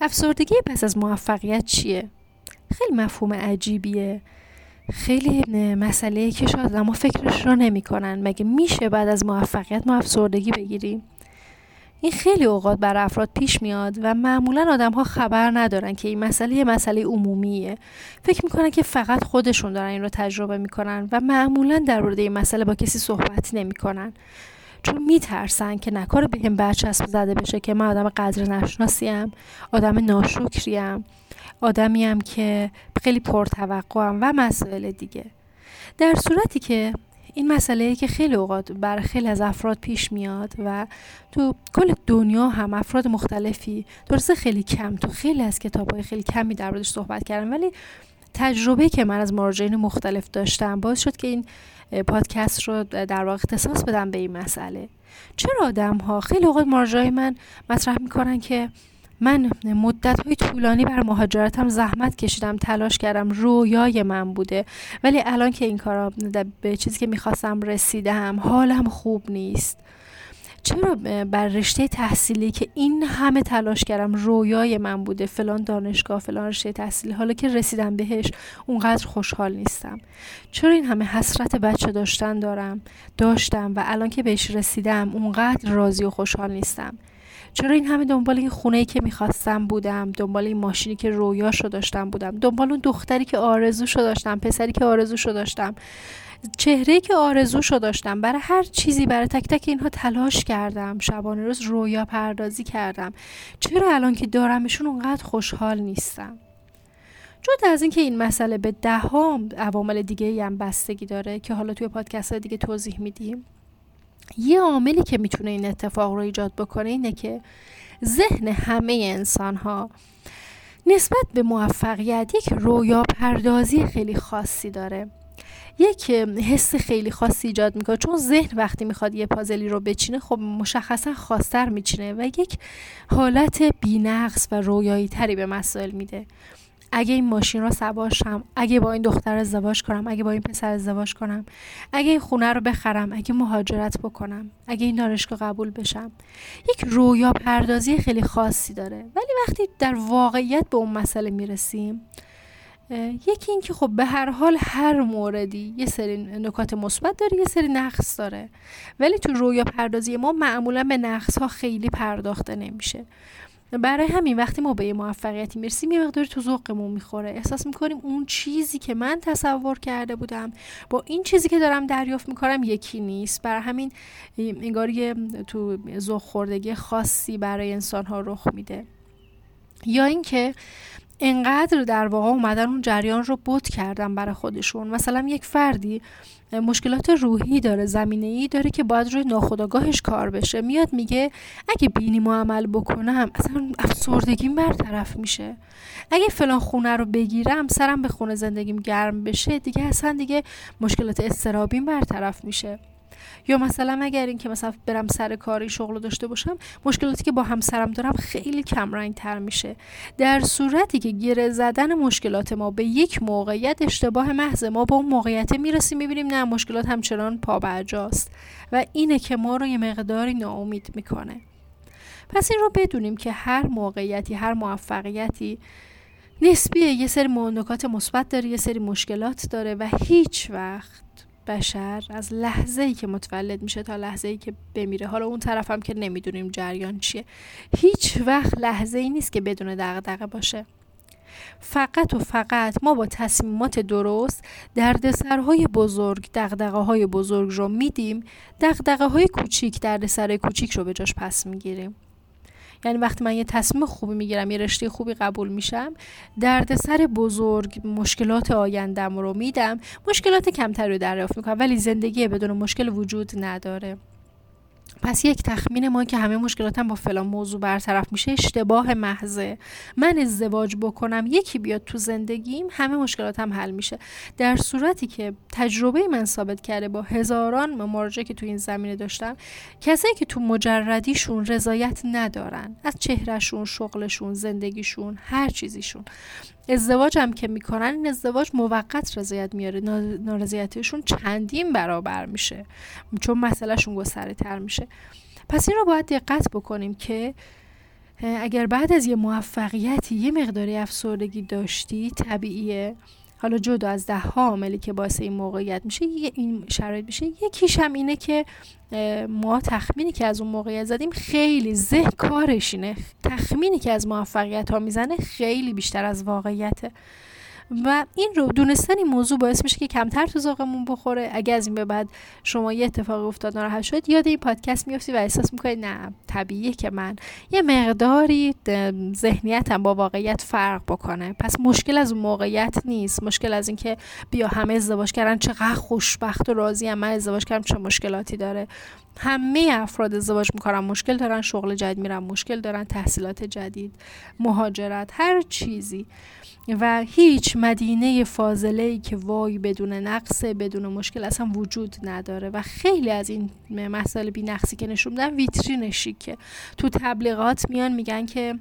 افسردگی پس از موفقیت چیه؟ خیلی مفهوم عجیبیه. خیلی مسئله که شاید اما فکرش رو نمی‌کنن. مگه میشه بعد از موفقیت ما افسردگی بگیریم این خیلی اوقات بر افراد پیش میاد و معمولا آدم ها خبر ندارن که این مسئله یه مسئله عمومیه. فکر می‌کنن که فقط خودشون دارن این رو تجربه می‌کنن و معمولا در مورد این مسئله با کسی صحبت نمی‌کنن. چون میترسن که نکار به هم برچسب زده بشه که من آدم قدر نشناسیم آدم ناشکریم آدمیم که خیلی پرتوقعم و مسائل دیگه. در صورتی که این مسئله که خیلی اوقات بر خیلی از افراد پیش میاد و تو کل دنیا هم افراد مختلفی درسته خیلی کم تو خیلی از کتاب های خیلی کمی در صحبت کردم ولی تجربه که من از مراجعین مختلف داشتم باعث شد که این پادکست رو در واقع اختصاص بدم به این مسئله. چرا آدم ها خیلی اوقات مراجعه من مطرح می‌کنن که من مدت های طولانی بر مهاجرتم زحمت کشیدم تلاش کردم رویای من بوده ولی الان که این کارا به چیزی که می‌خواستم رسیدم حالم خوب نیست. چرا بر رشته تحصیلی که این همه تلاش کردم رویای من بوده فلان دانشگاه فلان رشته تحصیلی حالا که رسیدم بهش اونقدر خوشحال نیستم؟ چرا این همه حسرت بچه داشتن دارم داشتم و الان که بهش رسیدم اونقدر راضی و خوشحال نیستم؟ چرا این همه دنبال این خونه که می‌خواستم بودم دنبال این ماشینی که رویاشو داشتم بودم دنبال اون دختری که آرزوشو داشتم پسری که آرزوشو داشتم چهره که آرزوشو داشتم برای هر چیزی برای تک تک اینها تلاش کردم شبانه روز رویا پردازی کردم. چرا الان که دارمشون اونقدر خوشحال نیستم؟ جدا از اینکه این مسئله به دهام عوامل دیگه هم بستگی داره که حالا توی پادکست های دیگه توضیح میدیم. یه عاملی که می‌تونه این اتفاق رو ایجاد بکنه اینه که ذهن همه انسان ها نسبت به موفقیت یک رویا پردازی خیلی خاصی داره. یک حس خیلی خاصی ایجاد می‌کنه. چون ذهن وقتی می‌خواد یه پازلی رو بچینه خب مشخصا خاصتر میچینه و یک حالت بینقص و رویایی تری به مسائل میده. اگه این ماشین رو سواشم اگه با این دختر ازدواج کنم اگه با این پسر ازدواج کنم اگه این خونه رو بخرم اگه مهاجرت بکنم اگه این دانشگاه قبول بشم یک رویا پردازی خیلی خاصی داره. ولی وقتی در واقعیت به اون مسئله می‌رسیم یکی این که خب به هر حال هر موردی یه سری نکات مثبت داره یه سری نقص داره. ولی تو رویا پردازی ما معمولا به نقص ها خیلی پرداخته نمیشه. برای همین وقتی ما به یه موفقیتی می‌رسیم یه مقداری تو ذوقمون می‌خوره. احساس می‌کنیم اون چیزی که من تصور کرده بودم با این چیزی که دارم دریافت می‌کنم یکی نیست. برای همین انگار یه تو ذوق خوردگی خاصی برای انسان ها رخ میده. یا اینکه انقدر در واقع اومدن اون جریان رو بوت کردن برای خودشون. مثلا یک فردی مشکلات روحی داره زمینه ای داره که باید روی ناخداگاهش کار بشه. میاد میگه اگه بینی عمل بکنم اصلا افسردگیم برطرف میشه. اگه فلان خونه رو بگیرم سرم به خونه زندگیم گرم بشه دیگه اصلا دیگه مشکلات استرابیم برطرف میشه. یا مثلا اگر اینکه مثلا برم سر کاری شغل داشته باشم مشکلاتی که با همسرم دارم خیلی کم تر میشه. در صورتی که گره زدن مشکلات ما به یک موقعیت اشتباه محض ما با اون موقعیت می‌رسیم می‌بینیم نه مشکلات همچنان پابرجاست و اینه که ما رو یه مقداری ناامید می‌کنه. پس این رو بدونیم که هر موقعیتی هر موفقیتی نسبیه. یه سری نکات مثبت داره یه سری مشکلات داره و هیچ وقت بشر از لحظه ای که متولد میشه تا لحظه ای که بمیره. حالا اون طرف هم که نمی‌دونیم جریان چیه. هیچ وقت لحظه ای نیست که بدون دغدغه باشه. فقط و فقط ما با تصمیمات درست دردسرهای بزرگ دغدغه های بزرگ رو میدیم. دغدغه های کوچیک دردسرهای کوچیک رو به جاش پس می‌گیریم. یعنی وقتی من یه تصمیم خوبی می‌گیرم یه رشته خوبی قبول میشم دردسر بزرگ مشکلات آیندم رو میدم. مشکلات کمتری رو دریافت می‌کنم ولی زندگی بدون مشکل وجود نداره. پس یک تخمین ما که همه مشکلاتم با فلان موضوع برطرف میشه اشتباه محضه. من ازدواج بکنم یکی بیاد تو زندگیم همه مشکلاتم حل میشه. در صورتی که تجربه من ثابت کرده با هزاران مراجعه که تو این زمینه داشتم کسایی که تو مجردیشون رضایت ندارن از چهرهشون شغلشون زندگیشون هر چیزیشون. ازدواج هم که می‌کنن این ازدواج موقت رضایت میاره. نارضایتیشون چندین برابر میشه. چون مسئلهشون گستره تر میشه. پس این رو باید دقت بکنیم که اگر بعد از یه موفقیتی یه مقداری افسردگی داشتی طبیعیه. حالا جدا از ده ها عاملی که باعث این موقعیت میشه این شرایط میشه. یکیش هم اینه که ما تخمینی که از اون موقعیت زدیم خیلی ذهن کارش اینه. تخمینی که از موفقیت ها می‌زنه خیلی بیشتر از واقعیته. و این رو دونستن این موضوع باعث میشه که کمتر تو ذوقمون بخوره. اگه از این به بعد شما یه اتفاق افتاد ناراحت شد یاد این پادکست میافتی و احساس می‌کنی نه طبیعیه که من یه مقداری ذهنیتم با واقعیت فرق بکنه. پس مشکل از اون موقعیت نیست. مشکل از اینکه بیا همه ازدواج کردن چقدر خوشبخت و راضی من ازدواج کردم چه مشکلاتی داره؟ همه افراد ازدواج می‌کنن. مشکل دارن شغل جدید میرن. مشکل دارن تحصیلات جدید مهاجرت هر چیزی. و هیچ مدینه فاضله ای که وای بدون نقص بدون مشکل اصلا وجود نداره و خیلی از این مسائل بی نقصی که نشون میدن ویترین شیکه تو تبلیغات میان میگن که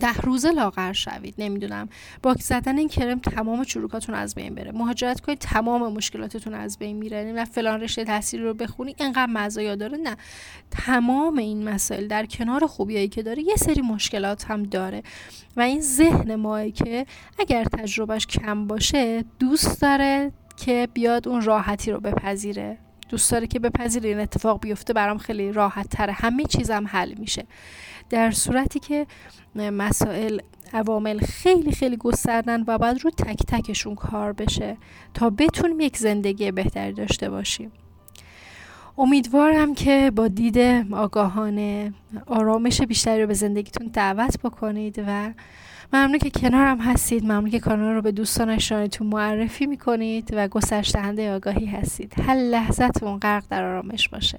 ده روزه لاغر شوید نمی‌دونم. باک زدن این کرم تمام چروکاتون از بین بره. مهاجرت کنید تمام مشکلاتتون از بین میره. نه فلان رشته تحصیل رو بخونی اینقدر مزایا داره نه. تمام این مسائل در کنار خوبیایی که داره یه سری مشکلات هم داره. و این ذهن ماه که اگر تجربهش کم باشه دوست داره که بیاد اون راحتی رو بپذیره. دوست داره که بپذیره این اتفاق بیفته برام خیلی راحت تره همه چیزم حل میشه. در صورتی که مسائل عوامل خیلی خیلی گستردن و باید رو تک تکشون کار بشه تا بتونیم یک زندگی بهتری داشته باشیم. امیدوارم که با دید آگاهانه آرامش بیشتری رو به زندگیتون دعوت بکنید و ممنون که کنارم هستید. ممنون که کانال رو به دوستان اشتراکتون معرفی می‌کنید و گسترش دهنده آگاهی هستید. هر لحظتون غرق در آرامش باشه.